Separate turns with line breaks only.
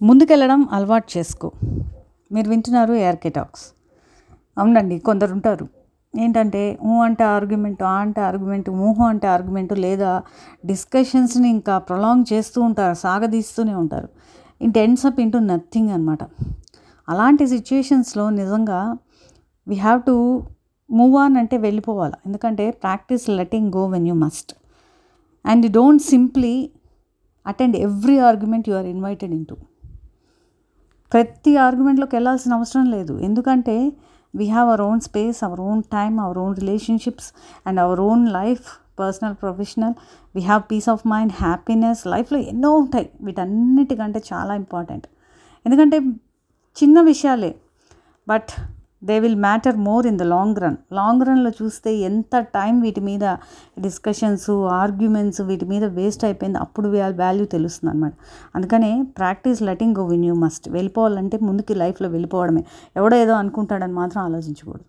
ముందుకెళ్ళడం అలవాటు చేసుకో. మీరు వింటున్నారు ఏఆర్కే టాక్స్ అవునండి కొందరు ఉంటారు. ఏంటంటే ఊ అంటే ఆర్గ్యుమెంట్ ఆ అంటే ఆర్గ్యుమెంట్ ఊహు అంటే ఆర్గ్యుమెంట్ లేదా డిస్కషన్స్ని ఇంకా ప్రొలాంగ్ చేస్తూ ఉంటారు సాగదీస్తూనే ఉంటారు. ఇంట్ ఎండ్స్ అప్ ఇంటూ నథింగ్ అనమాట అలాంటి సిచ్యుయేషన్స్లో నిజంగా we have to move on అంటే వెళ్ళిపోవాలి. ఎందుకంటే practice letting go when you must. And don't simply attend every argument you are invited into ప్రతి ఆర్గ్యుమెంట్లోకి వెళ్ళాల్సిన అవసరం లేదు. ఎందుకంటే we have our own space our own time our own relationships and our own life personal professional we have peace of mind happiness లైఫ్లో ఎన్నో ఉంటాయి. వీటన్నిటికంటే చాలా ఇంపార్టెంట్ ఎందుకంటే చిన్న విషయాలే. But they will matter more in the long run long రన్లో చూస్తే ఎంత టైం వీటి మీద డిస్కషన్స్ ఆర్గ్యుమెంట్స్ వీటి మీద వేస్ట్ అయిపోయింది అప్పుడు వాల్యూ తెలుస్తుంది అనమాట అందుకనే practice letting go when you must వెళ్ళిపోవాలంటే ముందుకి లైఫ్లో వెళ్ళిపోవడమే. ఎవడో ఏదో అనుకుంటాడని మాత్రం ఆలోచించకూడదు.